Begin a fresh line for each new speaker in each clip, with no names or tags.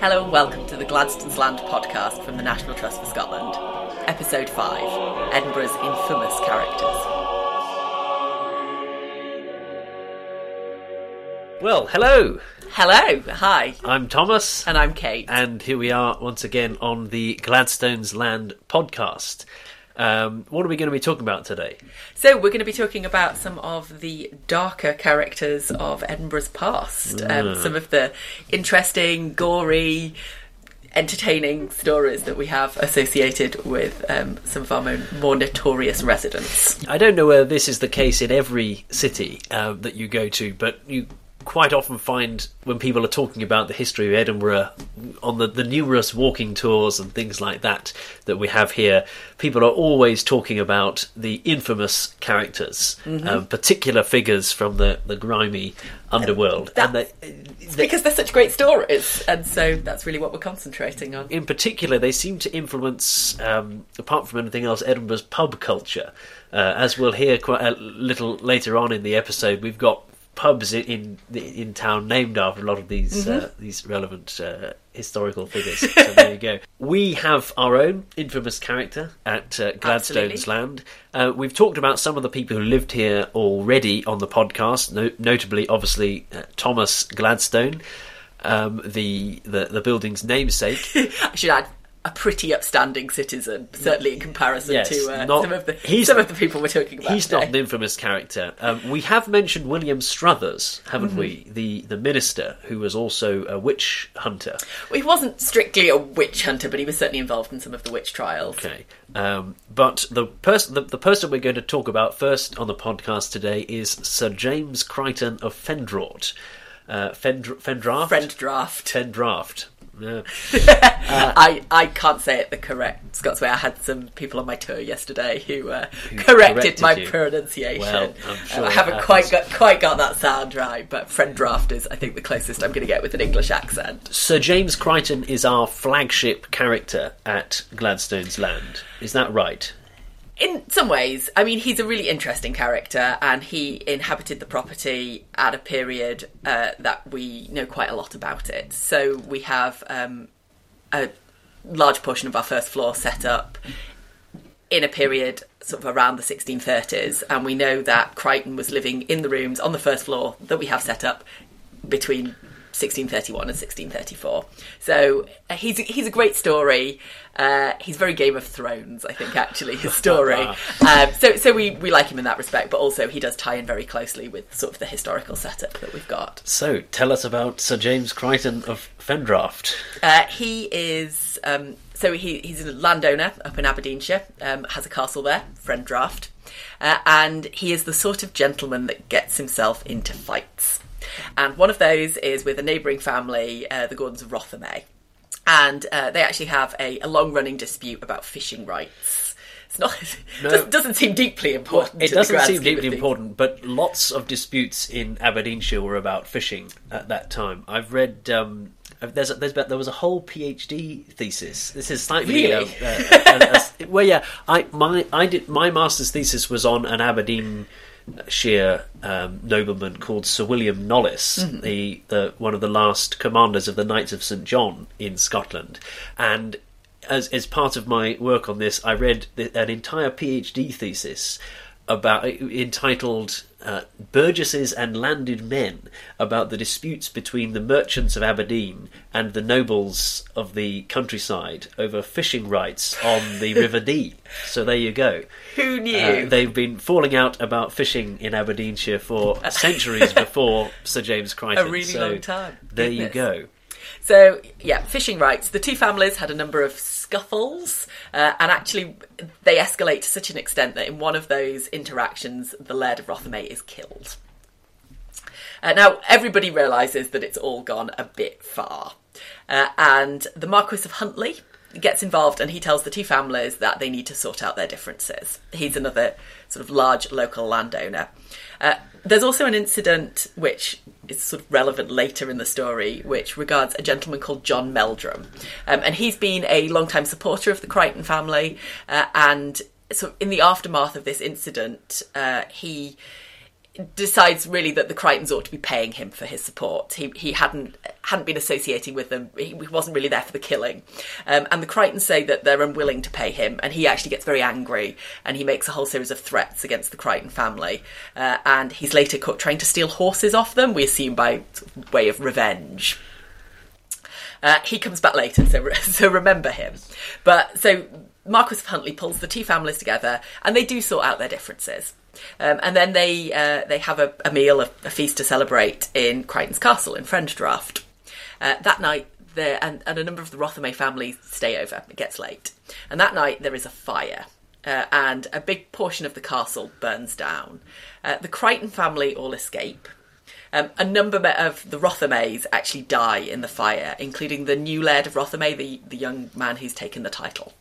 Hello and welcome to the Gladstone's Land podcast from the National Trust for Scotland. Episode 5 Edinburgh's Infamous Characters.
Well, hello.
Hello, hi,
I'm Thomas,
and I'm Kate.
and here we are once again on the Gladstone's Land podcast. Um, what are we going to be talking about today?
So, we're going to be talking about some of the darker characters of Edinburgh's past, um, some of the interesting, gory, entertaining stories that we have associated with um, some of our more, more notorious residents.
I don't know whether this is the case in every city uh, that you go to, but you quite often find when people are talking about the history of Edinburgh on the, the numerous walking tours and things like that that we have here, people are always talking about the infamous characters, um, particular figures from the, the grimy underworld.
That-
and they,
It's because they're such great stories, and so that's really what we're concentrating on.
in particular, they seem to influence, um, apart from anything else, Edinburgh's pub culture. Uh, as we'll hear quite a little later on in the episode, we've got pubs in in, in town named after a lot of these uh, these relevant uh, historical figures. so there you go. We have our own infamous character at uh, Gladstone's
Absolutely.
Land. Uh, we've talked about some of the people who lived here already on the podcast, no- notably, obviously, uh, Thomas Gladstone. Um, the, the the building's namesake,
I should add a pretty upstanding citizen, certainly in comparison
Yes,
to uh,
not-
some of the some of the people we're talking about.
He's not an infamous character. Um, we have mentioned William Struthers, haven't
Mm-hmm.
we? The the minister who was also a witch hunter.
Well, he wasn't strictly a witch hunter, but he was certainly involved in some of the witch trials.
Okay, um, but the person the, the person we're going to talk about first on the podcast today is Sir James Crichton of Frendraught. Uh, Fendr- Fendraft.
Friend.
Fendraft. Yeah.
I, I can't say it the correct Scots way. I had some people on my tour yesterday who, uh, corrected,
corrected
my
you.
pronunciation.
Well, I'm sure
Uh, I haven't
happens.
quite got quite got that sound right, but friend draft is I think the closest I'm going to get with an English accent.
Sir James Crichton is our flagship character at Gladstone's Land. Is that right?
In some ways, I mean, he's a really interesting character, and he inhabited the property at a period uh, that we know quite a lot about it. So we have um, a large portion of our first floor set up in a period sort of around the 1630s, and we know that Crichton was living in the rooms on the first floor that we have set up between 1631 and 1634. So uh, he's he's a great story. Uh, he's very Game of Thrones, I think. Actually, his story. um, so so we we like him in that respect, but also he does tie in very closely with sort of the historical setup that we've got.
So, tell us about Sir James Crichton of Frendraught.
Uh, he is um, so he, he's a landowner up in Aberdeenshire, um, has a castle there, Frendraught, uh, and he is the sort of gentleman that gets himself into fights. And one of those is with a neighbouring family, uh, the Gordons of Rothiemay, and uh, they actually have a, a long-running dispute about fishing rights. It's not
No.
doesn't, doesn't seem deeply important.
It doesn't seem deeply important, but lots of disputes in Aberdeenshire were about fishing at that time. I've read. Um, there's, a, there's there was a whole PhD thesis. This is slightly
Really?
uh, uh, uh, uh, well, yeah. I my I did my master's thesis was on an Aberdeenshire um, nobleman called Sir William Knollys,
Mm-hmm.
the the one of the last commanders of the Knights of St John in Scotland, and as as part of my work on this, I read the, an entire PhD thesis about entitled uh, "Burgesses and Landed Men" about the disputes between the merchants of Aberdeen and the nobles of the countryside over fishing rights on the River Dee. So there you go.
Who knew?
Uh, they've been falling out about fishing in Aberdeenshire for centuries before Sir James Crichton.
A really
So
long time.
There you go.
So yeah, fishing rights. The two families had a number of scuffles, uh, and actually they escalate to such an extent that in one of those interactions, the Laird of Rothiemay is killed. Uh, now everybody realizes that it's all gone a bit far, uh, and the Marquis of Huntly gets involved and he tells the two families that they need to sort out their differences. He's another sort of large local landowner. Uh, there's also an incident which is sort of relevant later in the story, which regards a gentleman called John Meldrum. Um, and he's been a long-time supporter of the Crichton family, uh, and so in the aftermath of this incident, uh, he decides really that the Crichtons ought to be paying him for his support. He he hadn't hadn't been associating with them. He wasn't really there for the killing, um, and the Crichtons say that they're unwilling to pay him. And he actually gets very angry, and he makes a whole series of threats against the Crichton family. Uh, and he's later caught trying to steal horses off them. We assume by way of revenge. Uh, he comes back later, so so remember him. But so Marquis of Huntly pulls the two families together, and they do sort out their differences. Um, and then they uh, they have a, a meal, a, a, feast to celebrate in Crichton's Castle in Frendraught. Uh, that night, there and, and, a number of the Rothiemay family stay over. It gets late, and that night there is a fire, uh, and a big portion of the castle burns down. Uh, the Crichton family all escape. Um, a number of the Rothiemays actually die in the fire, including the new Laird of Rothiemay, the, the young man who's taken the title.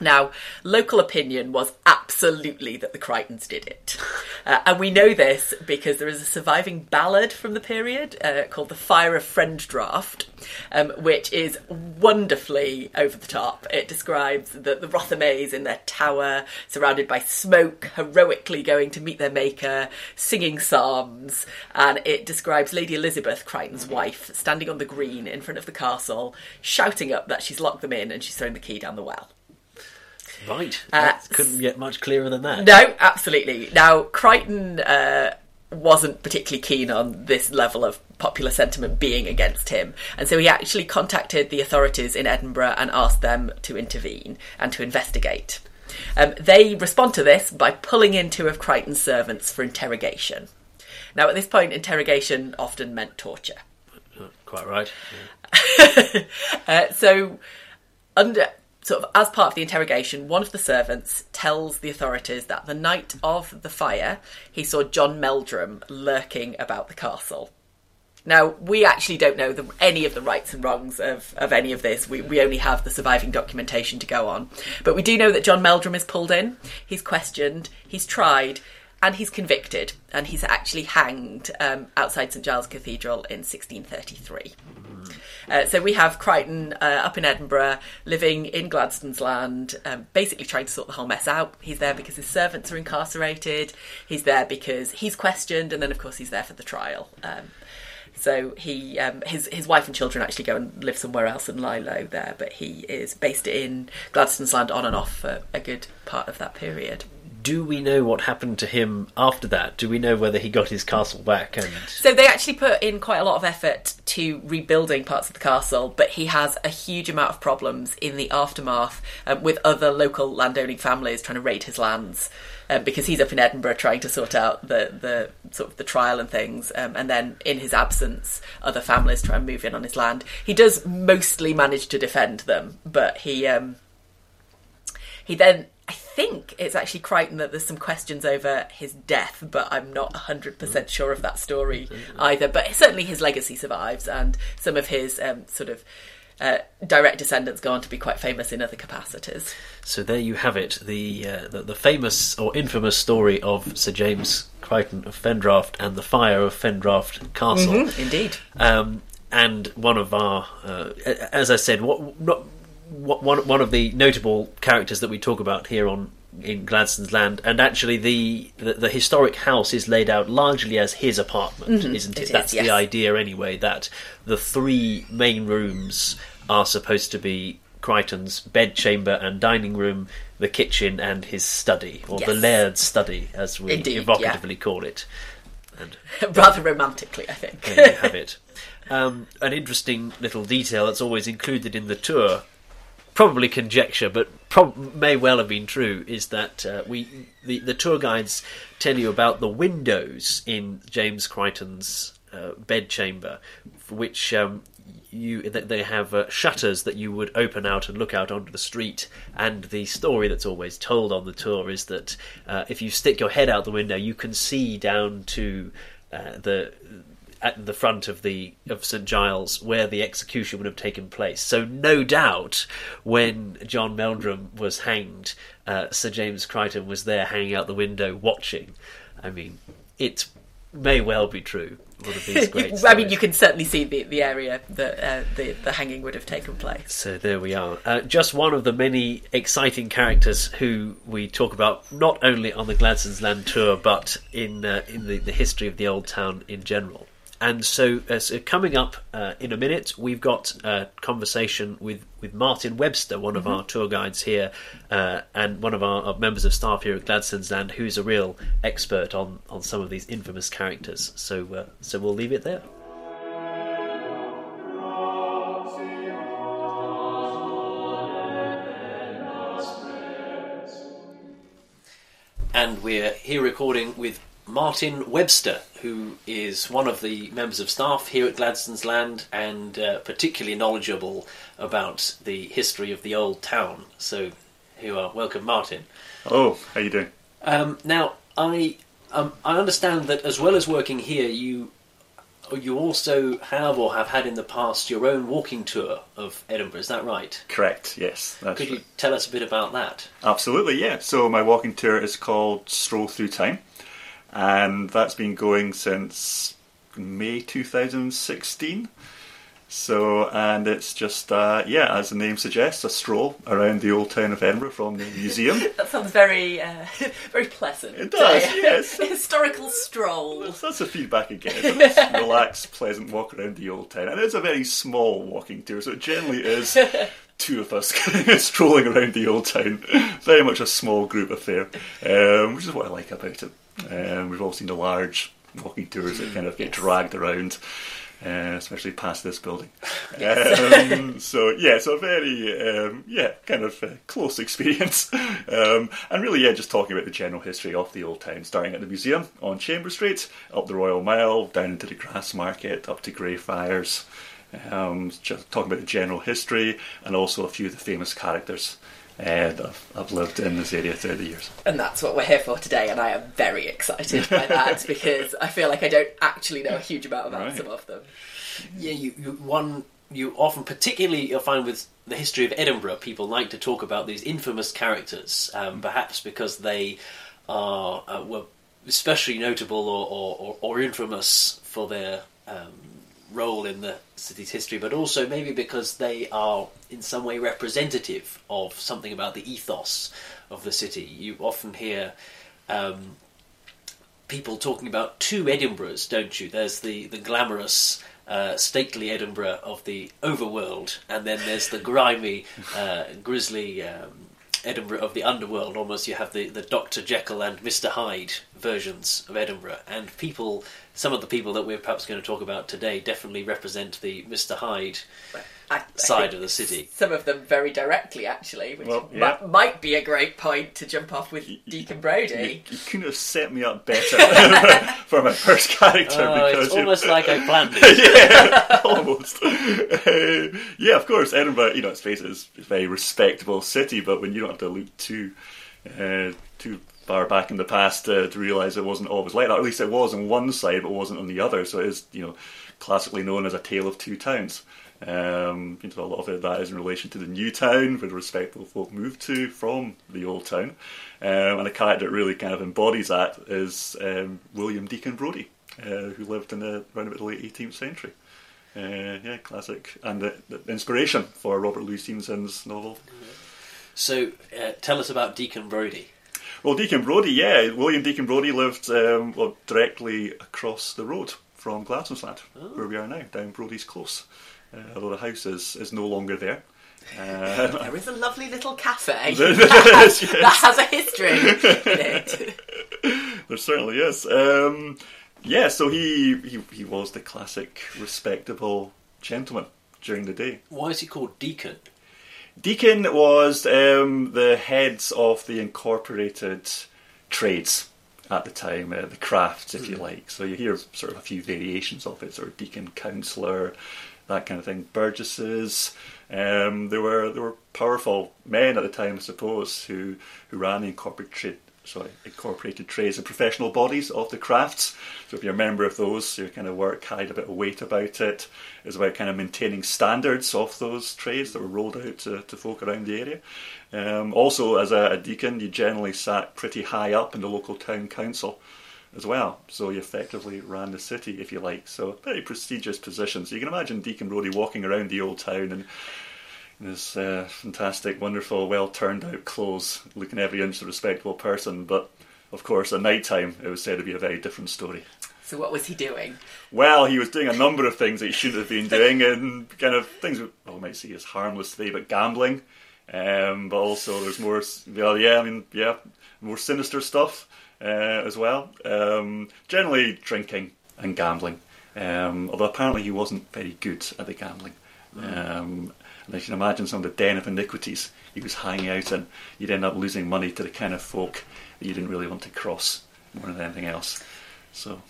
Now, local opinion was absolutely that the Crichtons did it. Uh, and we know this because there is a surviving ballad from the period uh, called The Fire of Frendraught, um, which is wonderfully over the top. It describes the, the Rothiemays in their tower, surrounded by smoke, heroically going to meet their maker, singing psalms. And it describes Lady Elizabeth, Crichton's wife, standing on the green in front of the castle, shouting up that she's locked them in and she's thrown the key down the well.
Right. Uh, couldn't get much clearer than that.
No, absolutely. Now, Crichton uh, wasn't particularly keen on this level of popular sentiment being against him. And so he actually contacted the authorities in Edinburgh and asked them to intervene and to investigate. Um, they respond to this by pulling in two of Crichton's servants for interrogation. Now, at this point, interrogation often meant torture.
Quite right.
Yeah. uh, so, under sort of as part of the interrogation, one of the servants tells the authorities that the night of the fire, he saw John Meldrum lurking about the castle. Now, we actually don't know the, any of the rights and wrongs of, of any of this. We, we only have the surviving documentation to go on. But we do know that John Meldrum is pulled in, he's questioned, he's tried, and he's convicted. And he's actually hanged um, outside St Giles Cathedral in 1633. Uh, so we have Crichton uh, up in Edinburgh, living in Gladstone's land, um, basically trying to sort the whole mess out. He's there because his servants are incarcerated. He's there because he's questioned, and then of course he's there for the trial. Um, so he, um, his his wife and children actually go and live somewhere else and lie low there, but he is based in Gladstone's land on and off for a good part of that period
do we know what happened to him after that? Do we know whether he got his castle back? And
so they actually put in quite a lot of effort to rebuilding parts of the castle, but he has a huge amount of problems in the aftermath um, with other local landowning families trying to raid his lands. Um, because he's up in Edinburgh trying to sort out the, the sort of the trial and things, um, and then in his absence, other families try and move in on his land. He does mostly manage to defend them, but he um, he then I think it's actually Crichton that there's some questions over his death, but I'm not 100% sure of that story either. But certainly his legacy survives, and some of his um, sort of uh, direct descendants go on to be quite famous in other capacities.
So there you have it, the, uh, the, the famous or infamous story of Sir James Crichton of Frendraught and the fire of Frendraught Castle.
Mm-hmm, indeed.
Um, and one of our, uh, as I said, what not one one of the notable characters that we talk about here on in Gladstone's Land, and actually the, the, the historic house is laid out largely as his apartment, mm-hmm. isn't it? it That's is, yes. the idea anyway. That the three main rooms are supposed to be Crichton's bedchamber and dining room, the kitchen, and his study, or yes. the laird's study, as we Indeed, evocatively yeah. call it.
And rather romantically, I think.
there you have it. Um, an interesting little detail that's always included in the tour probably conjecture, but prob- may well have been true, is that uh, we the, the tour guides tell you about the windows in James Crichton's uh, bedchamber, which um, you they have uh, shutters that you would open out and look out onto the street. And the story that's always told on the tour is that uh, if you stick your head out the window, you can see down to uh, the at the front of the of St Giles where the execution would have taken place. So no doubt when John Meldrum was hanged, uh, Sir James Crichton was there hanging out the window watching. I mean, it may well be true. One of these great.
You- I mean, you can certainly see the, the area that uh, the, the hanging would have taken place.
So there we are. Uh, just one of the many exciting characters who we talk about not only on the Gladstone's Land tour, but in uh, in the, the history of the old town in general. And so, uh, so coming up uh, in a minute, we've got a conversation with, with Martin Webster, one of our tour guides here, uh, and one of our, our members of staff here at Gladstone's Land, who's a real expert on, on some of these infamous characters. So, uh, so we'll leave it there. and we're here recording with Martin Webster, who is one of the members of staff here at Gladstone's Land and uh, particularly knowledgeable about the history of the old town. So, here you are. Welcome, Martin.
Hello, how you doing?
Um, now, I um, I understand that as well as working here, you you also have or have had in the past your own walking tour of Edinburgh. Is that right?
Correct, yes.
Could you tell us a bit about that?
Absolutely, yeah. So my walking tour is called Stroll Through Time, and that's been going since May 2016. So, and it's just, uh, yeah, as the name suggests, a stroll around the old town of Edinburgh from the museum.
That sounds very uh, very pleasant.
It does, yes.
Historical stroll.
That's, that's the feedback again. It's a relaxed, pleasant walk around the old town. And it's a very small walking tour, so it generally is two of us strolling around the old town. Very much a small group affair, um, which is what I like about it. Um, we've all seen the large walking tours that kind of get
Yes.
dragged around. Uh, especially past this building. Um, so yeah, so a very um, yeah kind of uh, close experience, um, and really yeah, just talking about the general history of the old town, starting at the museum on Chamber Street, up the Royal Mile, down into the Grassmarket, up to Greyfriars. Um, just talking about the general history and also a few of the famous characters uh, that I've, I've lived in this area through the years.
And that's what we're here for today, and I am very excited by that because I feel like I don't actually know a huge amount about
Right.
some of them.
Yeah, you, you one you often, particularly, you'll find with the history of Edinburgh, people like to talk about these infamous characters, um, perhaps because they are uh, were especially notable or, or, or, or infamous for their um, role in the city's history, but also maybe because they are in some way representative of something about the ethos of the city. You often hear. Um, people talking about two Edinburghs, don't you? There's the, the glamorous, uh, stately Edinburgh of the overworld, and then there's the grimy, uh, grisly um, Edinburgh of the underworld. Almost, you have the, the Dr. Jekyll and Mr. Hyde versions of Edinburgh, and people, some of the people that we're perhaps going to talk about today, definitely represent the Mr. Hyde
I, I
side of the city.
Some of them very directly, actually, which
Well,
mi-
yeah.
might be a great point to jump off with Deacon
You,
Brodie.
you couldn't have set me up better for my first character
Oh,
because
it's
you-
almost like I planned it.
yeah, almost. Uh, yeah, of course, Edinburgh. You know, let's face it, is a very respectable city, but when you don't have to look too uh, too far back in the past uh, to realise it wasn't always like that. Or at least it was on one side, but wasn't on the other. So it is, you know, classically known as a tale of two towns. Um, you know, a lot of it that is in relation to the new town where the respectable folk moved to from the old town. Um, and a character that really kind of embodies that is um, William Deacon Brodie, uh, who lived in the around about the late 18th century. Uh, yeah, classic, and the, the inspiration for Robert Louis Stevenson's novel.
So, uh, tell us about Deacon Brodie.
Well, Deacon Brodie, yeah, William Deacon Brodie lived um, well directly across the road from Gladstone's Land, where we are now, down Brodie's Close. Uh, although the house is, is no longer there. Uh,
There is a lovely little cafe
There
that,
is, yes.
that has a history in it.
there certainly is. Um, yeah, so he, he he was the classic respectable gentleman during the day.
Why is he called Deacon?
Deacon was um, the heads of the incorporated trades at the time, uh, the crafts, if you like. So you hear sort of a few variations of it, sort of deacon, councillor, that kind of thing. Burgesses. Um, there were there were powerful men at the time, I suppose, who who ran the incorporated trade. Sorry, incorporated trades and professional bodies of the crafts. So if you're a member of those, your kind of work carried a bit of weight about it. It's about kind of maintaining standards of those trades that were rolled out to, to folk around the area. Um, also, as a, a deacon, you generally sat pretty high up in the local town council. As well. So he effectively ran the city, if you like. So very prestigious position. So you can imagine Deacon Brodie walking around the old town and in his uh, fantastic, wonderful, well turned out clothes, looking every inch a respectable person. But of course, at night time, it was said to be a very different story.
So what was he doing?
Well, he was doing a number of things that he shouldn't have been doing, and kind of things we well, might see as harmless today, but gambling. Um, but also, there's more. Well, yeah, I mean, yeah, more sinister stuff uh, as well. Um, generally, drinking and gambling. Um, although apparently he wasn't very good at the gambling. Um, and as you can imagine some of the den of iniquities he was hanging out in. You'd end up losing money to the kind of folk that you didn't really want to cross more than anything else. So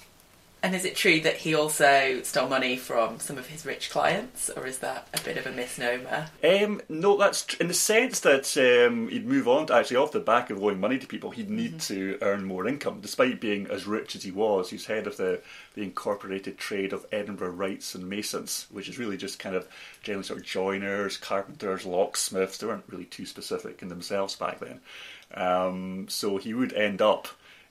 And is it true that he also stole money from some of his rich clients, or is that a bit of a misnomer?
Um, no, that's tr- in the sense that um, he'd move on to actually off the back of owing money to people, he'd need to earn more income. Despite being as rich as he was, he's head of the, the incorporated trade of Edinburgh Wrights and Masons, which is really just kind of generally sort of joiners, carpenters, locksmiths. They weren't really too specific in themselves back then. Um, so he would end up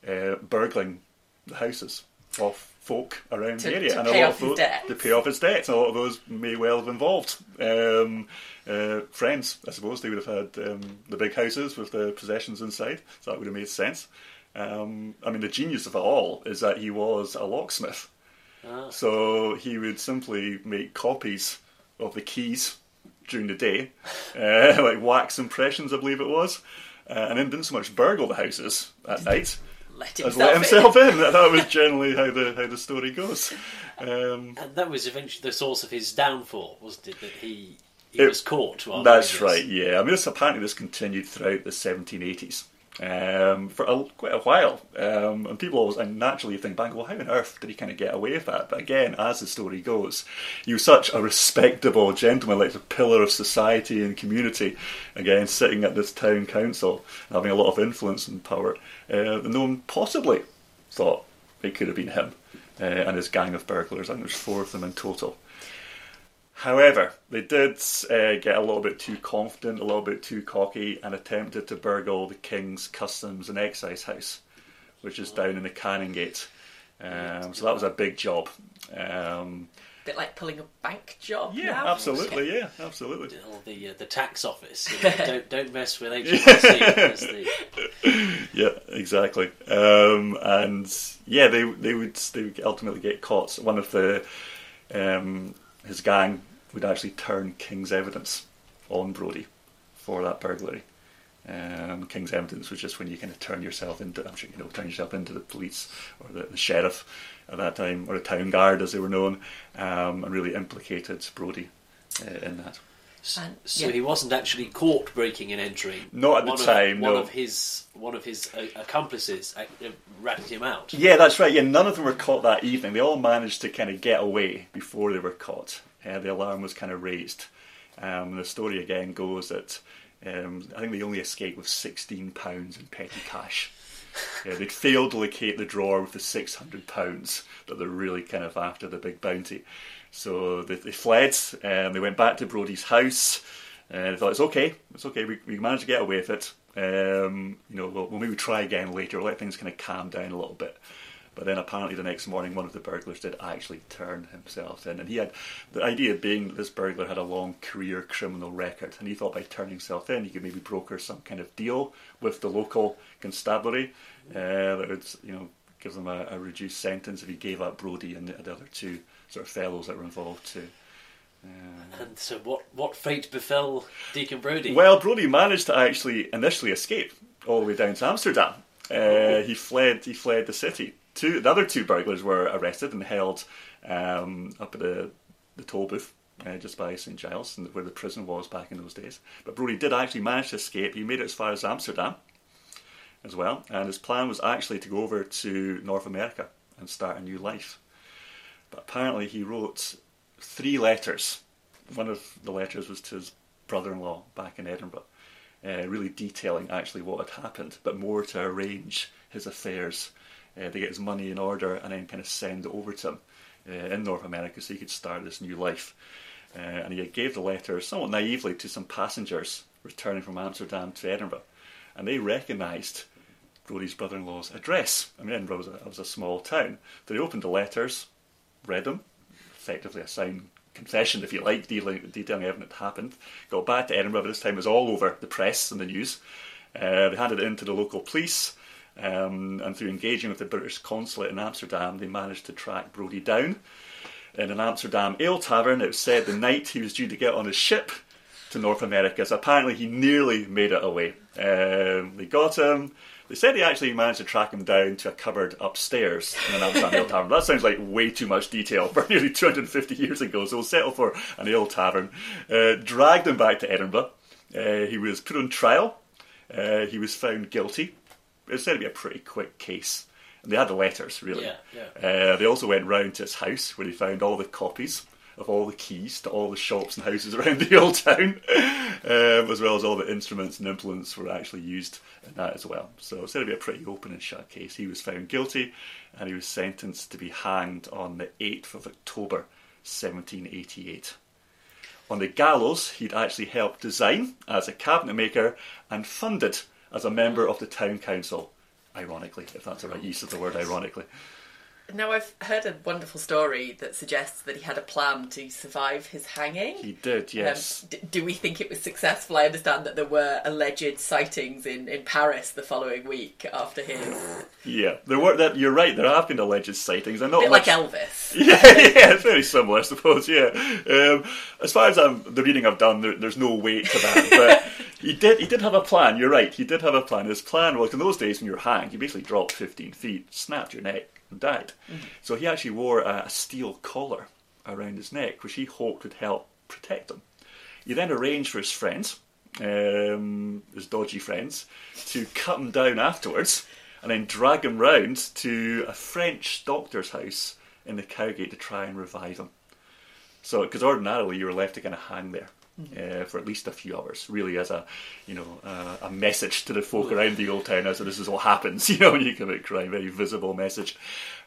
uh, burgling the houses of folk around
To-
the area,
to
and
pay
a lot
off
of
his
those, to pay off his debts. And a lot of those may well have involved um, uh, friends. I suppose they would have had um, the big houses with the possessions inside, so that would have made sense. Um, I mean, the genius of it all is that he was a locksmith,
Ah.
so he would simply make copies of the keys during the day, uh, like wax impressions, I believe it was, uh, and then didn't so much burgle the houses at night
Let himself,
let
in.
himself in. That, that was generally how the how the story goes. Um,
And that was eventually the source of his downfall, wasn't it? That he, he
It-
was caught. While
that's right. Yeah, I mean, this apparently this continued throughout the 1780s. Um, for a, quite a while, um, and people always and naturally think back, well, how on earth did he kind of get away with that? But again, as the story goes, he was such a respectable gentleman, like a pillar of society and community. Again, sitting at this town council, having a lot of influence and power, uh, that no one possibly thought it could have been him uh, and his gang of burglars. I think there's four of them in total. However, they did uh, get a little bit too confident, a little bit too cocky, and attempted to burgle the King's Customs and Excise House, which is down in the Canongate. Um, so that was a big job. Um,
bit like pulling a bank job.
yeah,
now.
absolutely. Yeah, absolutely.
Or the uh, the tax office. You know, don't don't mess with HMRC. as the,
Yeah, exactly. Um, and yeah, they they would they would ultimately get caught. So one of the um, his gang would actually turn King's evidence on Brodie for that burglary. Um, King's evidence was just when you kind of turn yourself into, I'm sure you know, turn yourself into the police or the, the sheriff at that time, or the town guard as they were known, um, and really implicated Brodie uh, in that.
And-
so
yeah.
he wasn't actually caught breaking and entering.
Not at the
one
time,
Of, one of his one of his uh, accomplices uh, ratted him out.
Yeah, that's right. Yeah, none of them were caught that evening. They all managed to kind of get away before they were caught. Uh, the alarm was kind of raised. Um, the story again goes that um, I think they only escaped with sixteen pounds in petty cash. Yeah, they'd failed to locate the drawer with the six hundred pounds that they're really kind of after the big bounty. So they, they fled. Um, they went back to Brodie's house. And they thought it's okay, it's okay. We, we managed to get away with it. Um, you know, we'll, we'll maybe try again later. Let things kind of calm down a little bit. But then apparently the next morning, one of the burglars did actually turn himself in, and he had the idea being that this burglar had a long career criminal record, and he thought by turning himself in, he could maybe broker some kind of deal with the local constabulary uh, that would, you know, give them a, a reduced sentence if he gave up Brodie and the, the other two sort of fellows that were involved too. Uh,
And so what what fate befell Deacon Brodie?
well, Brodie managed to actually initially escape all the way down to Amsterdam. Uh, he fled. He fled the city. Two, the other two burglars were arrested and held um, up at the, the Tolbooth uh, just by St Giles, and where the prison was back in those days. But Brodie did actually manage to escape. He made it as far as Amsterdam as well, and his plan was actually to go over to North America and start a new life. But apparently, he wrote three letters. One of the letters was to his brother-in-law back in Edinburgh, uh, really detailing actually what had happened, but more to arrange his affairs, uh, to get his money in order, and then kind of send it over to him uh, in North America so he could start this new life. Uh, and he gave the letter somewhat naively to some passengers returning from Amsterdam to Edinburgh, and they recognised Brodie's brother-in-law's address. I mean, Edinburgh was a, was a small town. So they opened the letters, read them, effectively a signed confession, if you like, detailing, detailing everything that happened. Got back to Edinburgh, but this time it was all over the press and the news. Uh, they handed it in to the local police, um, and through engaging with the British consulate in Amsterdam, they managed to track Brodie down. In an Amsterdam ale tavern, it was said the night he was due to get on his ship to North America, so apparently he nearly made it away. Um, they got him. They said he actually managed to track him down to a cupboard upstairs in an Amsterdam ale tavern. That sounds like way too much detail for nearly 250 years ago, so we'll settle for an ale tavern. Uh, dragged him back to Edinburgh. Uh, he was put on trial. Uh, he was found guilty. It said to be a pretty quick case. And they had the letters, really.
Yeah, yeah.
Uh, they also went round to his house where they found all the copies of all the keys to all the shops and houses around the old town, um, as well as all the instruments and implements were actually used in that as well. So it's said to be a pretty open and shut case. He was found guilty and he was sentenced to be hanged on the 8th of October 1788. On the gallows, he'd actually helped design as a cabinet maker and funded as a member of the town council. Ironically, if that's the right use of the word ironically.
Now, I've heard a wonderful story that suggests that he had a plan to survive his hanging.
He did, yes.
Um, d- do we think it was successful? I understand that there were alleged sightings in, in Paris the following week after his.
Yeah, there were that. You're right. There have been alleged sightings. I'm not
bit
much,
like Elvis.
Yeah, yeah, it's very similar, I suppose. Yeah. Um, as far as I'm, the reading I've done, there, there's no weight to that. But he did. He did have a plan. You're right. He did have a plan. His plan was in those days when you were hanged, you basically dropped 15 feet, snapped your neck, and died. So he actually wore a, a steel collar around his neck, which he hoped would help protect him. He then arranged for his friends, um, his dodgy friends, to cut him down afterwards and then drag him round to a French doctor's house in the Cowgate to try and revive him. So, because ordinarily you were left to kind of hang there. Uh, for at least a few hours, really, as a you know uh, a message to the folk around the old town as to this is what happens, you know, when you commit crime, very visible message.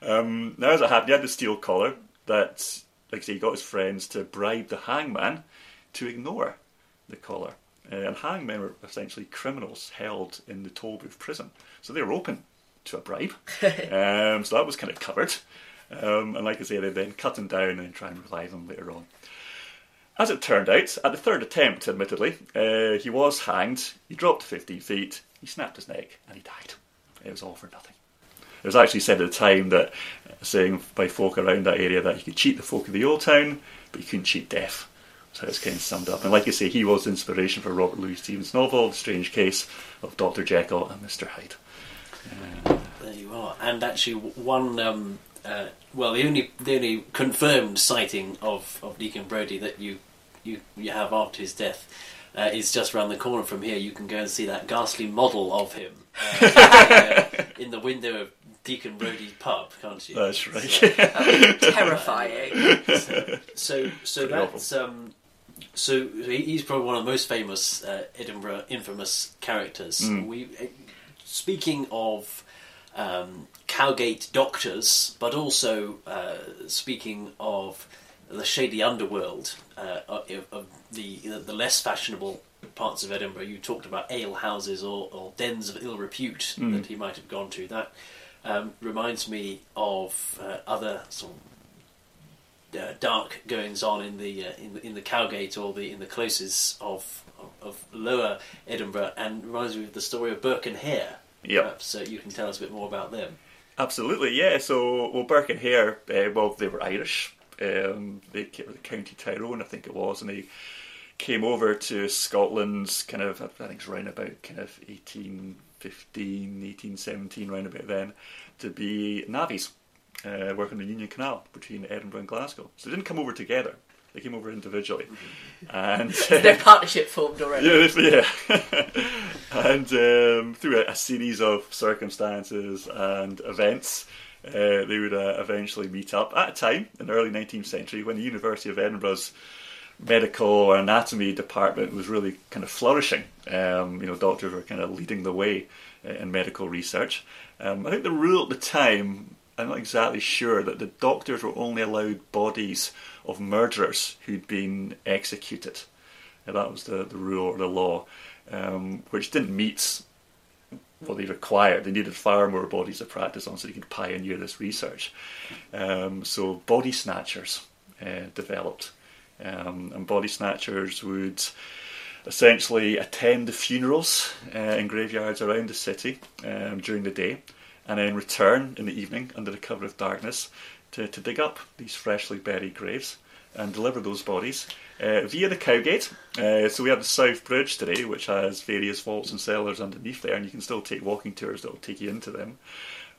Um, now, as it happened, he had the steel collar that, like I say, he got his friends to bribe the hangman to ignore the collar. Uh, and hangmen were essentially criminals held in the Tolbooth prison, so they were open to a bribe. um, so that was kind of covered. Um, and like I say, they then cut him down and try and revive him later on. As it turned out, at the third attempt, admittedly, uh, he was hanged. He dropped 15 feet, he snapped his neck, and he died. It was all for nothing. It was actually said at the time that, uh, saying by folk around that area, that he could cheat the folk of the old town, but he couldn't cheat death. So it's kind of summed up. And like I say, he was the inspiration for Robert Louis Stevenson' novel, The Strange Case of Dr. Jekyll and Mr. Hyde.
There you are. And actually, one. Um, uh, well, the only the only confirmed sighting of, of Deacon Brodie that you you you have after his death uh, is just around the corner from here. You can go and see that ghastly model of him uh, uh, in the window of Deacon Brodie's pub, can't you?
That's right.
So,
Terrifying.
so so
Pretty
that's um, so he's probably one of the most famous uh, Edinburgh infamous characters.
Mm.
We uh, speaking of um, Cowgate doctors, but also uh, speaking of the shady underworld uh, of, of the the less fashionable parts of Edinburgh. You talked about ale houses or, or dens of ill repute
Mm.
that he might have gone to. That um, reminds me of uh, other sort of uh, dark goings on in the, uh, in the in the Cowgate or the in the closes of, of of lower Edinburgh, and reminds me of the story of Burke and Hare.
Yep.
Perhaps uh, you can tell us a bit more about them.
Absolutely, yeah. So, well, Burke and Hare, uh, well, they were Irish. Um, they came from the County Tyrone, I think it was, and they came over to Scotland kind of, I think it's around about kind of 1815, 1817, round about then, to be navvies, uh, working the Union Canal between Edinburgh and Glasgow. So they didn't come over together. They came over individually. And
Their partnership formed already.
yeah, yeah. and um, through a, a series of circumstances and events, uh, they would uh, eventually meet up at a time in the early 19th century when the University of Edinburgh's medical or anatomy department was really kind of flourishing. Um, you know, doctors were kind of leading the way uh, in medical research. Um, I think the rule at the time, I'm not exactly sure, that the doctors were only allowed bodies of murderers who'd been executed. That was the, the rule or the law, um, which didn't meet what they required. They needed far more bodies to practice on so they could pioneer this research. Um, so body snatchers uh, developed, um, and body snatchers would essentially attend the funerals uh, in graveyards around the city um, during the day, and then return in the evening under the cover of darkness to, to dig up these freshly buried graves and deliver those bodies uh, via the Cowgate. Uh, so we have the South Bridge today, which has various vaults and cellars underneath there, and you can still take walking tours that will take you into them.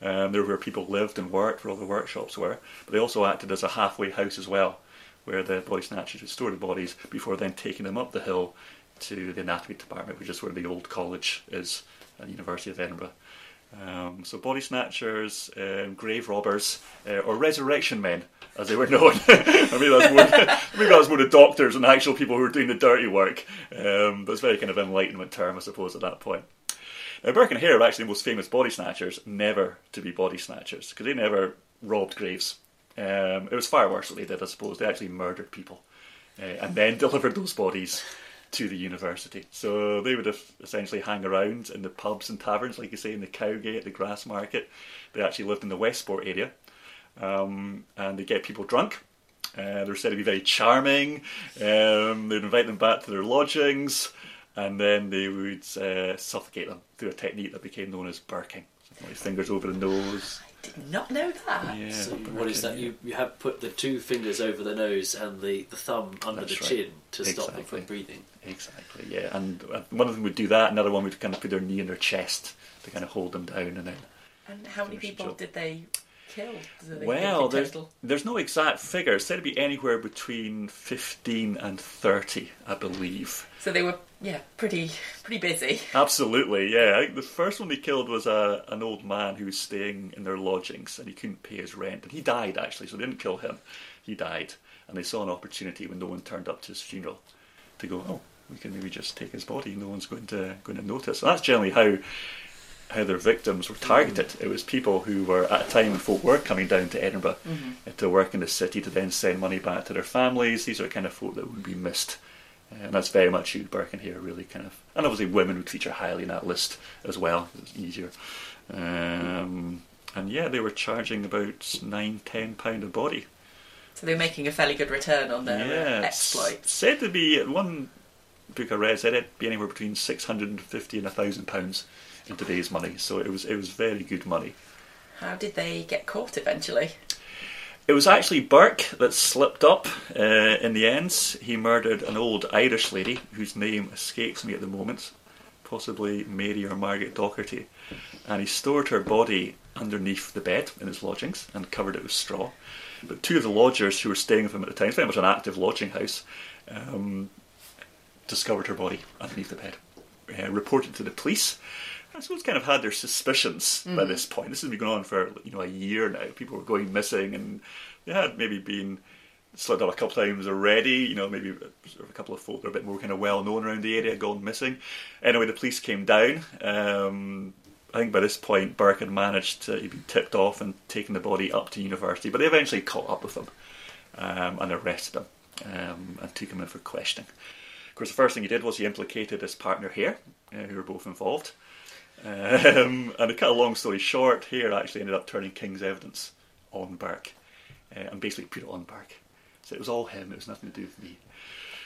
Um, they're where people lived and worked, where all the workshops were. But they also acted as a halfway house as well, where the body snatchers would store the bodies before then taking them up the hill to the anatomy department, which is where the old college is at the University of Edinburgh. Um, so body snatchers, um, grave robbers, uh, or resurrection men, as they were known. I mean, that's more, maybe that's more the doctors and actual people who were doing the dirty work. Um, but it's very kind of enlightenment term, I suppose, at that point. Now, Burke and Hare are actually the most famous body snatchers never to be body snatchers because they never robbed graves. Um, it was far worse what they did, I suppose. They actually murdered people uh, and then delivered those bodies to the university. So they would have essentially hang around in the pubs and taverns, like you say, in the Cowgate, the Grassmarket. They actually lived in the Westport area, um, and they get people drunk. Uh, they're said to be very charming. Um, they'd invite them back to their lodgings, and then they would uh, suffocate them through a technique that became known as burking. So fingers over the nose.
Did not know that.
Yeah,
So what is that? You you have put the two fingers over the nose and the, the thumb under
That's
the
right.
chin to stop them from breathing.
Exactly, yeah. And uh, one of them would do that, another one would kind of put their knee in their chest to kind of hold them down, and then
And how many
Finish the
people did they kill? Do they
Well, there's,
total?
there's no exact figure. It's said to be anywhere between 15 and 30, I believe.
So they were, yeah, pretty pretty busy.
Absolutely, yeah. I think the first one they killed was a, an old man who was staying in their lodgings and he couldn't pay his rent. And he died, actually, so they didn't kill him. He died. And they saw an opportunity when no one turned up to his funeral to go, oh, we can maybe just take his body. No one's going to going to notice. And that's generally how how their victims were targeted. It was people who were at a time when folk were coming down to Edinburgh uh, to work in the city to then send money back to their families. These are the kind of folk that would be missed. And that's very much who Burke and Hare really kind of, and obviously women would feature highly in that list as well. It's easier. Um, and yeah, they were charging about nine, ten pound a body.
So they were making a fairly good return on their uh,
yeah, it's
exploits.
Said to be one book I read said it'd be anywhere between six hundred and fifty and a thousand pounds in today's money. So it was it was very good money.
How did they get caught eventually?
It was actually Burke that slipped up uh, in the end. He murdered an old Irish lady whose name escapes me at the moment, possibly Mary or Margaret Docherty. And he stored her body underneath the bed in his lodgings and covered it with straw. But two of the lodgers who were staying with him at the time, it's very much an active lodging house, um, discovered her body underneath the bed. Uh, reported to the police. I suppose kind of had their suspicions by this point. This has been going on for you know a year now. People were going missing, and they had maybe been slipped up a couple of times already. You know, maybe sort of a couple of folk that are a bit more kind of well known around the area gone missing. Anyway, the police came down. Um, I think by this point, Burke had managed to he'd been tipped off and taken the body up to university, but they eventually caught up with him um, and arrested him um, and took him in for questioning. Of course, the first thing he did was he implicated his partner here, uh, who were both involved. Um, and to cut a long story short, Hare actually ended up turning King's evidence on Burke uh, and basically put it on Burke. So it was all him, it was nothing to do with me.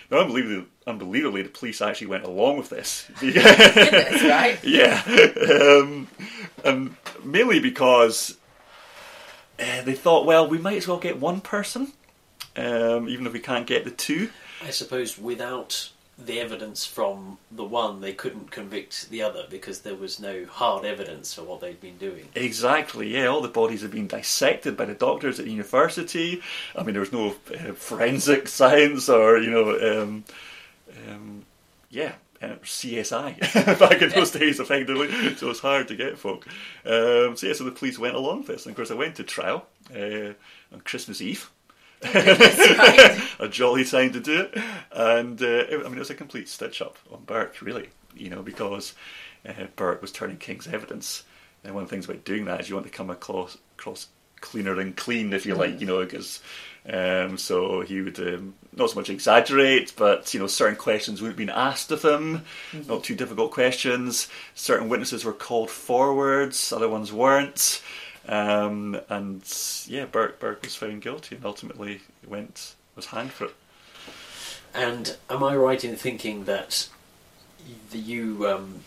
Now, unbelievably, unbelievably the police actually went along with this.
Goodness, right?
yeah. Um, and mainly because uh, they thought, well, we might as well get one person, um, even if we can't get the two.
I suppose without the evidence from the one, they couldn't convict the other because there was no hard evidence for what they'd been doing.
Exactly, yeah. All the bodies had been dissected by the doctors at the university. I mean, there was no uh, forensic science or, you know, um, um, yeah, uh, CSI back in those days, effectively. So it's hard to get folk. Um, so yeah, so the police went along with this. And of course, I went to trial uh, on Christmas Eve.
Right.
a jolly time to do it. And uh, it, I mean, it was a complete stitch up on Burke, really, you know, because uh, Burke was turning King's evidence. And one of the things about doing that is you want to come across, across cleaner and clean, if you like, you know, because um, so he would um, not so much exaggerate, but you know, certain questions wouldn't been asked of him, not too difficult questions. Certain witnesses were called forwards, other ones weren't. Um, and yeah, Burke, Burke was found guilty and ultimately went was hanged for it.
And am I right in thinking that you um,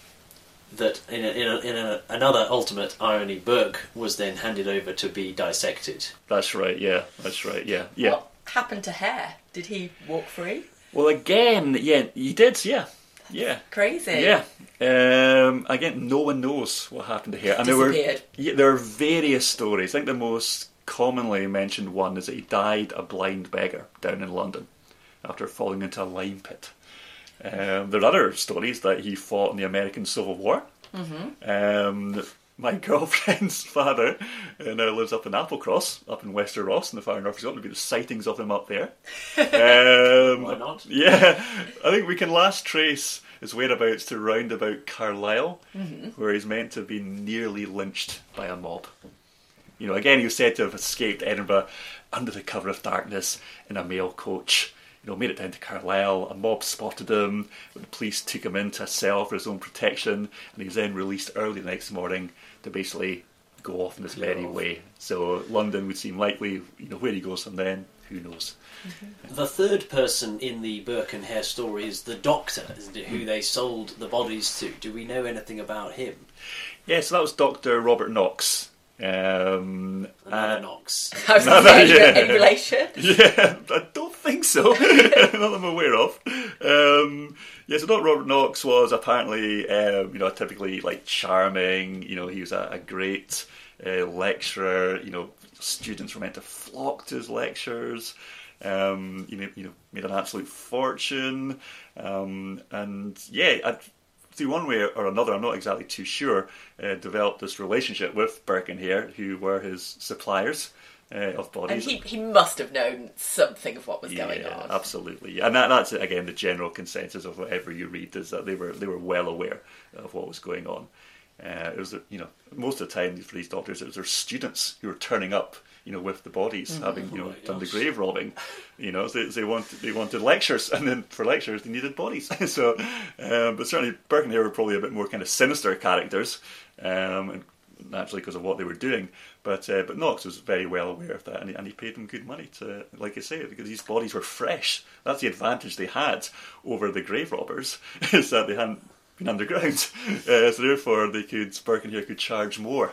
that in, a, in, a, in a, another ultimate irony, Burke was then handed over to be dissected?
That's right. Yeah, that's right. Yeah, yeah.
What happened to Hare? Did he walk free?
Well, again, yeah, he did. Yeah, yeah.
Crazy.
Yeah. Um, again, no one knows what happened to Hare. And there were yeah, there are various stories. I think the most commonly mentioned one is that he died a blind beggar down in London after falling into a lime pit. Um, there are other stories that he fought in the American Civil War. Um, my girlfriend's father uh, now lives up in Applecross, up in Wester Ross in the far north. There's got to be the sightings of him up there. Um,
Why not?
yeah, I think we can last trace his whereabouts to round about Carlisle, where he's meant to have been nearly lynched by a mob. You know, again, he was said to have escaped Edinburgh under the cover of darkness in a mail coach. You know, made it down to Carlisle. A mob spotted him. The police took him into a cell for his own protection, and he was then released early the next morning to basically go off in this very
off.
way. So London would seem likely. You know, where he goes from then, who knows?
The third person in the Burke and Hare story is the doctor, isn't it, who they sold the bodies to. Do we know anything about him?
Yeah, so that was Dr. Robert Knox. Um,
Another
uh,
Knox.
I was
No,
going to
no,
say,
yeah.
any relation?
Yeah, I don't think so. Not that I'm aware of. Um, yeah, so Dr. Robert Knox was apparently, um, you know, typically like charming. You know, he was a, a great uh, lecturer. You know, students were meant to flock to his lectures. Um, you know, you know, made an absolute fortune. Um, and yeah, i through one way or another, I'm not exactly too sure, uh, developed this relationship with Hare, who were his suppliers uh, of
And
bodies.
he, he must have known something of what was going on.
absolutely. And that, that's again the general consensus of whatever you read is that they were they were well aware of what was going on. Uh, it was you know most of the time for these doctors it was their students who were turning up you know with the bodies having you know
my
done the grave robbing. You know they, they wanted they wanted lectures and then for lectures they needed bodies. so um, but certainly Burke and Hare were probably a bit more kind of sinister characters. Um, and naturally because of what they were doing. But uh, but Knox was very well aware of that, and he, and he paid them good money to, like I say, because these bodies were fresh. That's the advantage they had over the grave robbers, is that they hadn't been underground, uh, so therefore they could Burke and Hare could charge more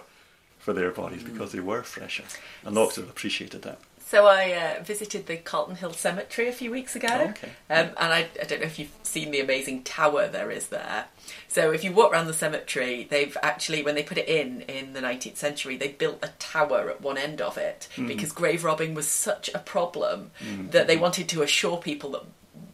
for their bodies because they were fresher, and Knox would have appreciated that.
So I uh, visited the Carlton Hill Cemetery a few weeks ago,
Oh, okay.
um, and I, I don't know if you've seen the amazing tower there is there. So if you walk around the cemetery, they've actually, when they put it in in the 19th century, they built a tower at one end of it
Hmm.
because grave robbing was such a problem that they wanted to assure people that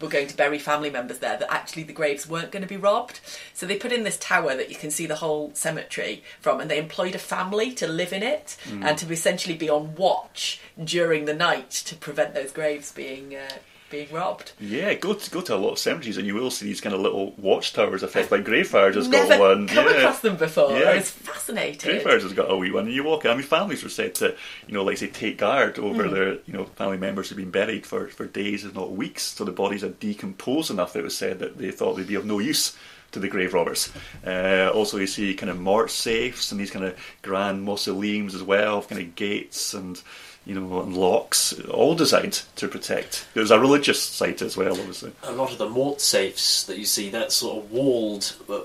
were going to bury family members there that actually the graves weren't going to be robbed. So they put in this tower that you can see the whole cemetery from, and they employed a family to live in it and to essentially be on watch during the night to prevent those graves being uh, being robbed.
Yeah, go to, go to a lot of cemeteries and you will see these kind of little watchtowers effect, like Greyfriars has
Never
got one.
come
yeah.
across them before.
Yeah.
It's
Greyfriars has got a wee one, and you walk. I mean, families were said to, you know, like say, take guard over their, you know, family members who've been buried for, for days, if not weeks. So the bodies had decomposed enough. It was said that they thought they'd be of no use to the grave robbers. Uh, also, you see kind of mort safes and these kind of grand mausoleums as well, kind of gates and. You know, and locks, all designed to protect. It was a religious site as well, obviously.
a lot of the mort safes that you see, that sort of walled uh,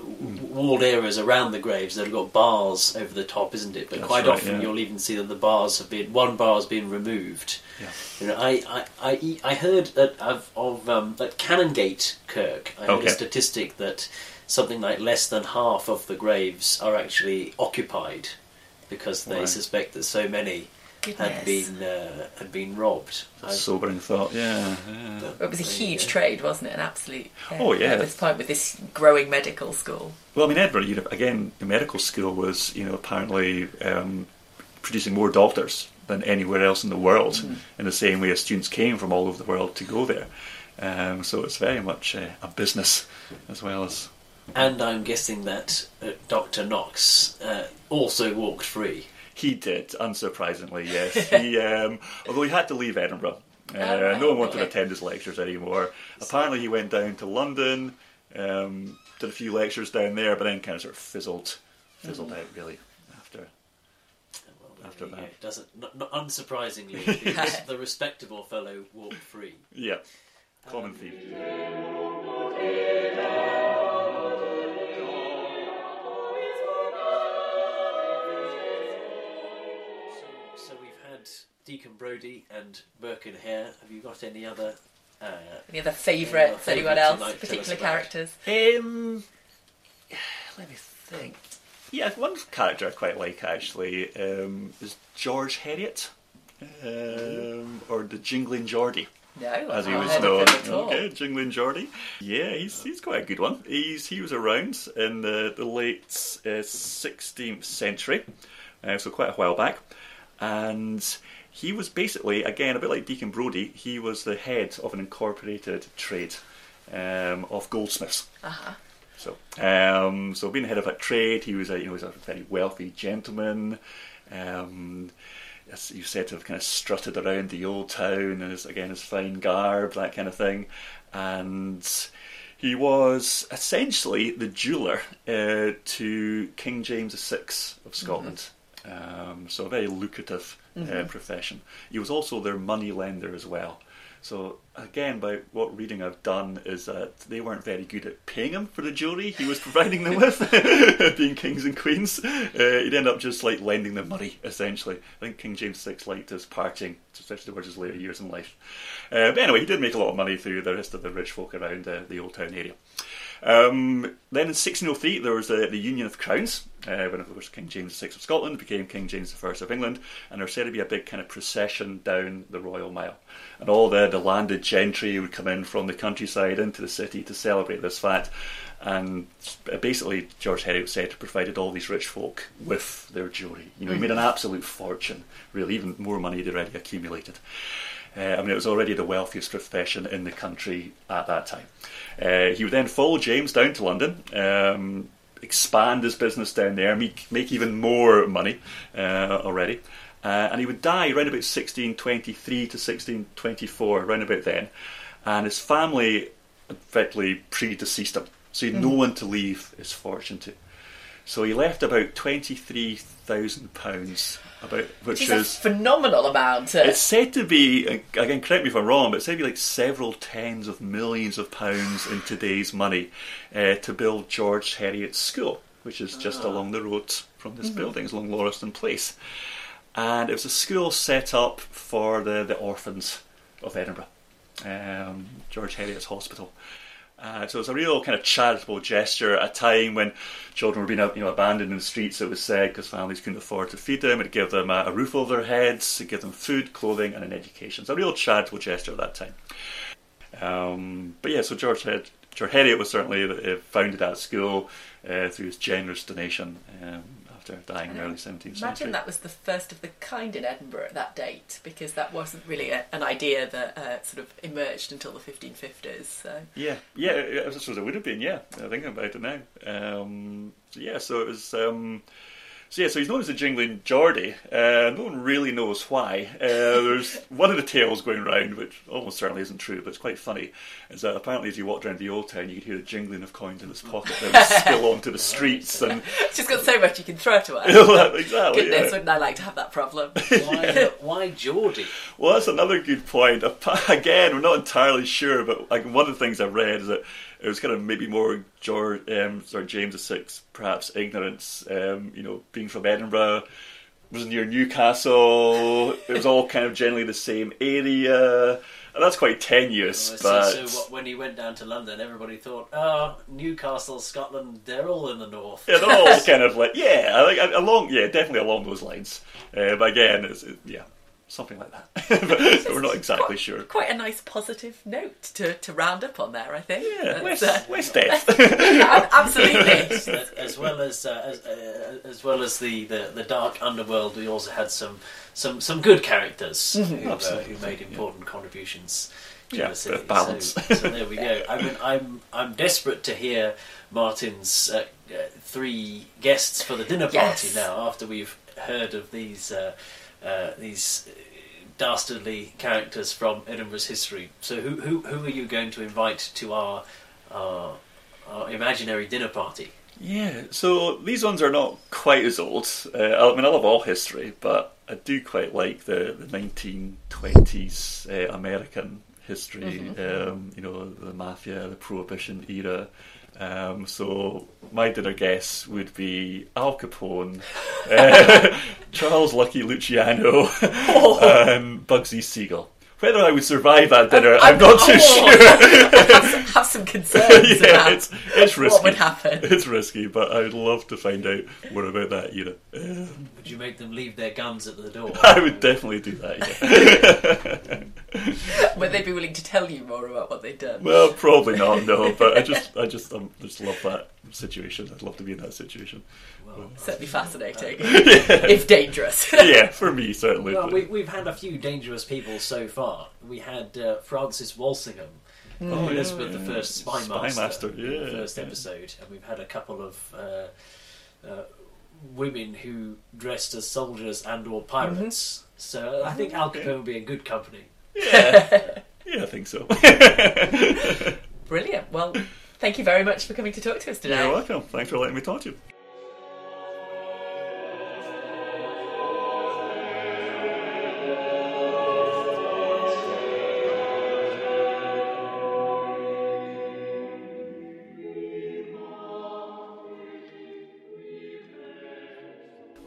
walled areas around the graves that have got bars over the top, isn't it? But
That's
quite
right,
often
yeah.
you'll even see that the bars have been one bar has been removed.
Yeah.
You know, I I, I, I heard that of, of um, at Canongate Kirk. I heard
Okay.
a statistic that something like less than half of the graves are actually occupied because they
Right.
suspect that so many had been uh, had been robbed. I-
Sobering thought, yeah. yeah.
It was a huge
go.
trade, wasn't it? An absolute.
Oh, yeah.
At this point, with this growing medical school.
Well, I mean, Edinburgh, you know, again, the medical school was, you know, apparently um, producing more doctors than anywhere else in the world, in the same way as students came from all over the world to go there. Um, so it's very much uh, a business as well as.
And I'm guessing that uh, Dr. Knox uh, also walked free.
He did, unsurprisingly, yes. He, um, although he had to leave Edinburgh. Uh,
Oh,
no one wanted to attend his lectures anymore. Apparently, he went down to London, um, did a few lectures down there, but then kind of sort of fizzled, fizzled out really after. After that.
doesn't not, not unsurprisingly, the, the respectable fellow walked free.
Yeah, common theme.
Deacon Brodie and Burke and Hare. Have you got any other? Uh,
Any other favourites?
Any
Anyone else?
like
particular characters?
Um, let me think. Yeah, one character I quite like actually um, is George Heriot, um, or the Jingling Geordie.
No,
as he was known.
of him at all.
Okay, Jingling Geordie. Yeah, he's he's quite a good one. He's he was around in the the late sixteenth century, uh, so quite a while back, and he was basically again a bit like Deacon Brodie. He was the head of an incorporated trade um, of goldsmiths.
Uh-huh.
So, um, so being head of a trade, he was a you know he was a very wealthy gentleman. Um, as you said to have kind of strutted around the old town and his, again his fine garb, that kind of thing, and he was essentially the jeweler uh, to King James VI of Scotland. Um, so a very lucrative uh, profession. He was also their money lender as well. So again, by what reading I've done is that they weren't very good at paying him for the jewellery he was providing them with, being kings and queens. Uh, he'd end up just like lending them money, essentially. I think King James VI liked his partying, especially towards his later years in life. Uh, but anyway, he did make a lot of money through the rest of the rich folk around uh, the old town area. Um, then in 1603 there was uh, the Union of Crowns, uh, when of course King James VI of Scotland became King James I of England, and there was said to be a big kind of procession down the Royal Mile, and all the, the landed gentry would come in from the countryside into the city to celebrate this fact, and basically George Heriot said provided all these rich folk with their jewellery. You know, he made an absolute fortune, really, even more money he'd already accumulated. Uh, I mean, it was already the wealthiest profession in the country at that time. Uh, he would then follow James down to London, um, expand his business down there, make, make even more money uh, already. Uh, and he would die around about 1623 to 1624, around about then. And his family effectively predeceased him. So he had no one to leave his fortune to. So he left about £23,000, about, which
Which is
is.
a phenomenal amount.
It's said to be, again, correct me if I'm wrong, but it's said to be like several tens of millions of pounds in today's money uh, to build George Heriot's School, which is just along the road from this building, it's along Lauriston Place. And it was a school set up for the, the orphans of Edinburgh, um, George Heriot's Hospital. Uh, so was a real kind of charitable gesture at a time when children were being you know, abandoned in the streets, it was said, because families couldn't afford to feed them. It gave them a, a roof over their heads, it gave them food, clothing, and an education. It's a real charitable gesture at that time. Um, but yeah, so George, Hed- George Heriot was certainly uh, founded that school uh, through his generous donation um, after dying in the early 17th century.
Imagine that was the first of the kind in Edinburgh at that date, because that wasn't really a, an idea that uh, sort of emerged until the 1550s. So.
Yeah, yeah, I suppose it would have been. Yeah, I'm thinking about it now. Um, so yeah, so it was. Um, so yeah, so he's known as the Jingling Geordie. Uh, no one really knows why. Uh, there's one of the tales going around, which almost certainly isn't true, but it's quite funny. Is that apparently as you walked around the old town, you could hear the jingling of coins in his pocket that would spill onto the streets and
She's got so much you can throw to her.
exactly.
Goodness,
yeah.
wouldn't I like to have that problem?
Why, why Geordie?
Well, that's another good point. Again, we're not entirely sure, but like one of the things I've read is that it was kind of maybe more George, um, sorry, James VI, perhaps ignorance. Um, you know, being from Edinburgh, was near Newcastle. it was all kind of generally the same area, and that's quite tenuous.
So,
but
so what, when he went down to London, everybody thought, oh, Newcastle, Scotland, they're all in the north.
yeah, they're all kind of like yeah, along yeah, definitely along those lines. Uh, but again, it's, it, yeah, something like that. but we're not exactly
quite,
sure.
Quite a nice positive note to, to round up on there, I think.
Yeah,
That's,
West,
uh,
West End.
yeah, absolutely.
as, as well as uh, as, uh, as well as the, the, the dark underworld, we also had some some, some good characters who, uh,
Mm-hmm. Absolutely,
who made important contributions to
Yeah,
the city.
bit balance.
So, so there we go. I mean, I'm I'm desperate to hear Martin's uh, uh, three guests for the dinner party
Yes.
now. After we've heard of these uh, uh, these dastardly characters from Edinburgh's history. So who who who are you going to invite to our our, our imaginary dinner party?
Yeah, so these ones are not quite as old. Uh, I mean, I love all history, but I do quite like the, the 1920s uh, American history, um, you know, the mafia, the prohibition era. Um, so my dinner guests would be Al Capone, uh, Charles Lucky Luciano, and Bugsy Siegel. Whether I would survive that dinner, I'm, not too
oh,
sure.
have, some- have some concerns
yeah,
about
it's it's risky.
what would happen.
It's risky, but I would love to find out more about that era. Um,
Would you make them leave their guns at the door?
I would definitely do that. Yeah.
Would they be willing to tell you more about what they've done?
well, probably not. No, but I just, I just, um, just love that situation. I'd love to be in that situation.
Well,
Certainly fascinating, if dangerous.
Yeah, for me certainly.
Well, we, we've had a few dangerous people so far. We had uh, Francis Walsingham,
Oh,
Elizabeth
yeah,
the First Spy
Spy
Master,
Master,
in
yeah,
the first
yeah.
episode, and we've had a couple of uh, uh, women who dressed as soldiers and or pirates. So I think Al
okay.
Capone would be a good company.
yeah, yeah, I think so.
Brilliant. Well, thank you very much for coming to talk to us today.
You're welcome. Thanks for letting me talk to you.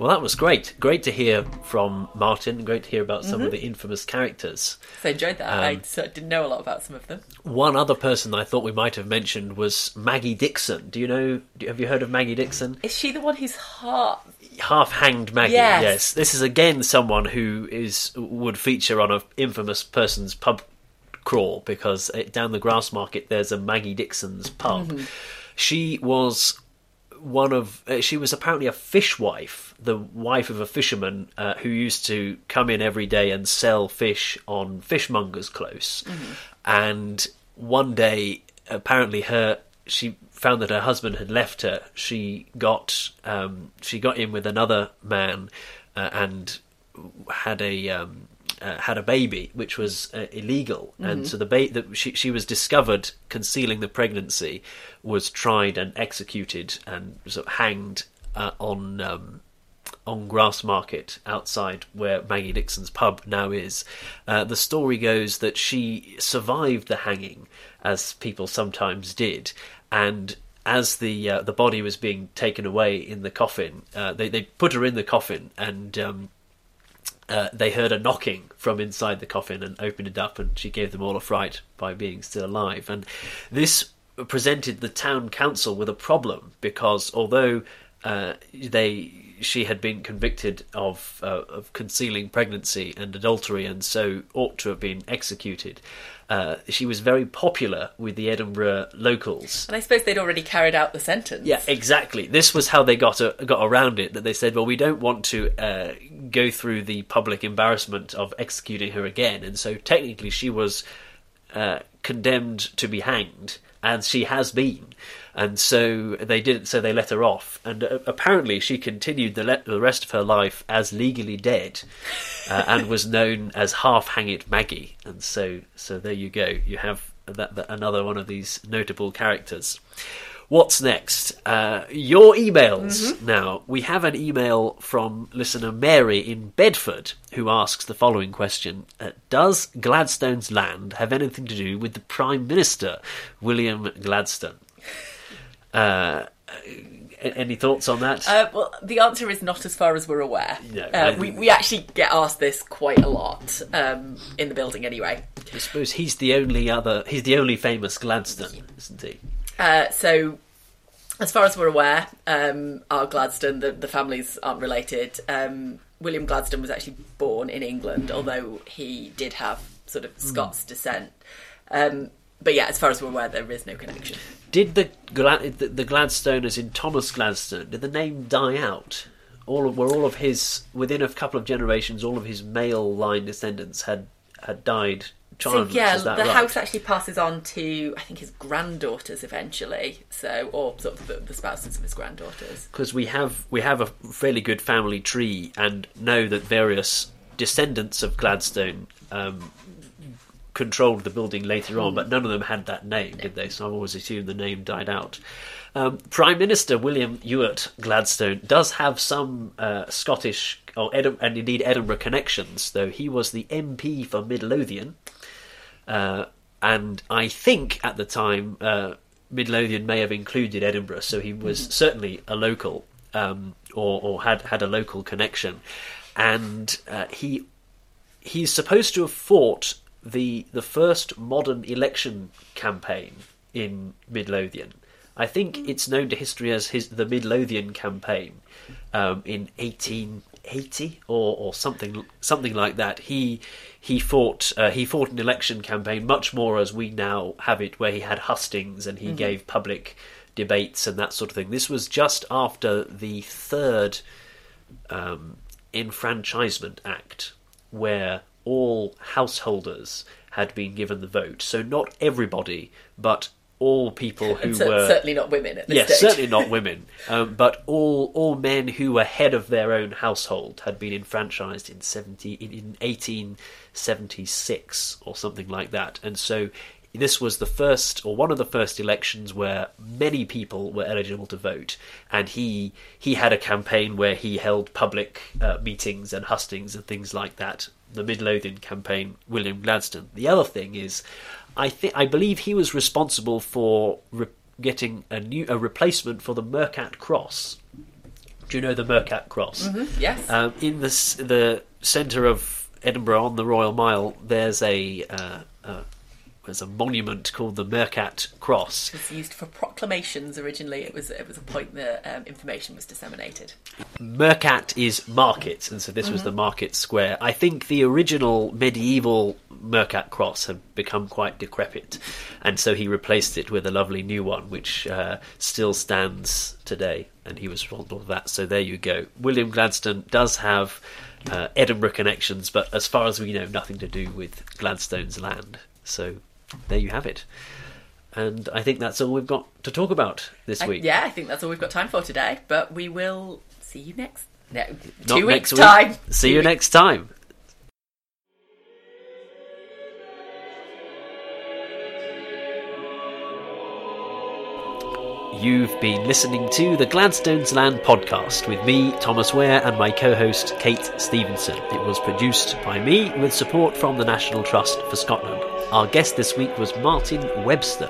Well, that was great. Great to hear from Martin. Great to hear about some of the infamous characters.
So I enjoyed that. I
Um,
sort of didn't know a lot about some of them.
One other person I thought we might have mentioned was Maggie Dickson. Do you know? Have you heard of Maggie Dickson?
Is she the one whose heart?
half hanged Maggie.
Yes.
this is again someone who is would feature on a infamous person's pub crawl because uh, down the Grassmarket there's a Maggie Dickson's pub. She was one of uh, she was apparently a fishwife, the wife of a fisherman uh, who used to come in every day and sell fish on fishmongers close. And one day, apparently, her she found that her husband had left her. She got um, she got in with another man uh, and had a um, uh, had a baby, which was uh, illegal, and so the ba- that she she was discovered concealing the pregnancy, was tried and executed and sort of hanged uh, on um, on Grassmarket outside where Maggie Dickson's pub now is. Uh, the story goes that she survived the hanging, as people sometimes did, and as the uh, the body was being taken away in the coffin, uh, they they put her in the coffin and. Um, uh, they heard a knocking from inside the coffin and opened it up, and she gave them all a fright by being still alive. And this presented the town council with a problem because although uh, they she had been convicted of uh, of concealing pregnancy and adultery, and so ought to have been executed. Uh, she was very popular with the Edinburgh locals.
And I suppose they'd already carried out the sentence.
Yeah, exactly. This was how they got a, got around it. That they said, well, we don't want to uh, go through the public embarrassment of executing her again, and so technically she was uh, condemned to be hanged, and she has been. And so they didn't. So they let her off, and uh, apparently she continued the, le- the rest of her life as legally dead, uh, and was known as Half Hangit Maggie. And so, so there you go. You have that, that another one of these notable characters. What's next? Uh, your emails. Now, we have an email from listener Mary in Bedford who asks the following question uh, Does Gladstone's land have anything to do with the Prime Minister, William Gladstone? Uh, any thoughts on that?
Uh, well, the answer is not as far as we're aware.
No,
uh, we, we actually get asked this quite a lot um, in the building anyway.
I suppose he's the only other. He's the only famous Gladstone, isn't he?
Uh, so, as far as we're aware, um, our Gladstone, the, the families aren't related. Um, William Gladstone was actually born in England, although he did have sort of Scots descent. Um, but yeah, as far as we're aware, there is no connection.
Did the, Glad- the the Gladstone, as in Thomas Gladstone, did the name die out? All of, were all of his within a couple of generations, all of his male line descendants had had died
So yeah, the
right?
house actually passes on to I think his granddaughters eventually. So or sort of the, the spouses of his granddaughters.
because we have we have a fairly good family tree and know that various descendants of Gladstone um, controlled the building later on, but none of them had that name, did they? So I've always assumed the name died out. Um, Prime Minister William Ewart Gladstone does have some uh, Scottish or and indeed Edinburgh connections, though he was the MP for Midlothian. Uh, and I think at the time uh, Midlothian may have included Edinburgh, so he was certainly a local um, or, or had had a local connection, and uh, he he's supposed to have fought the the first modern election campaign in Midlothian. I think it's known to history as his the Midlothian campaign um, in 1880 or, or something something like that. He he fought uh, he fought an election campaign much more as we now have it, where he had hustings and he gave public debates and that sort of thing. This was just after the third um, Enfranchisement Act, where all householders had been given the vote. So not everybody, but all people who were
certainly not women at this
yes,
stage.
certainly not women, um, but all all men who were head of their own household had been enfranchised in seventy in, in eighteen seventy six or something like that, and so this was the first or one of the first elections where many people were eligible to vote, and he he had a campaign where he held public uh, meetings and hustings and things like that. The Midlothian campaign, William Gladstone. The other thing is, I think I believe he was responsible for re- getting a new a replacement for the Mercat Cross. Do you know the Mercat Cross?
Yes.
Um, in the the centre of Edinburgh on the Royal Mile, there's a uh, uh, there's a monument called the Mercat Cross.
It was used for proclamations originally. It was it was a point that um, information was disseminated.
Mercat is market, and so this was the market square. I think the original medieval Mercat cross had become quite decrepit, and so he replaced it with a lovely new one, which uh, still stands today, and he was responsible for that. So there you go. William Gladstone does have uh, Edinburgh connections, but as far as we know, nothing to do with Gladstone's land. So there you have it. And I think that's all we've got to talk about this
I-
week.
yeah, I think that's all we've got time for today. But we will see you next. No,
Not
two weeks
next week.
time.
See
Two
you
weeks.
next time. You've been listening to the Gladstones Land podcast with me, Thomas Ware, and my co host, Kate Stevenson. It was produced by me with support from the National Trust for Scotland. Our guest this week was Martin Webster,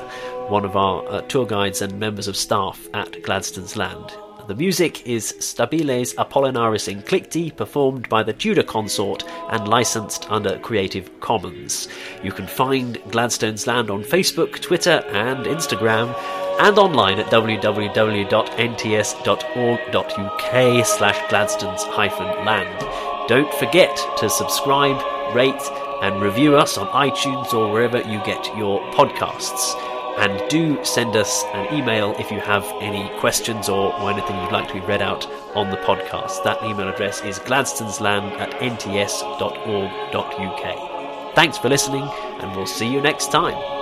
one of our uh, tour guides and members of staff at Gladstones Land. The music is Stabiles Apollinaris Inclicti, performed by the Tudor Consort and licensed under Creative Commons. You can find Gladstone's Land on Facebook, Twitter, and Instagram, and online at www.nts.org.uk slash gladstones hyphen land. Don't forget to subscribe, rate, and review us on iTunes or wherever you get your podcasts. And do send us an email if you have any questions or, or anything you'd like to be read out on the podcast. That email address is gladstonesland at nts.org.uk. Thanks for listening, and we'll see you next time.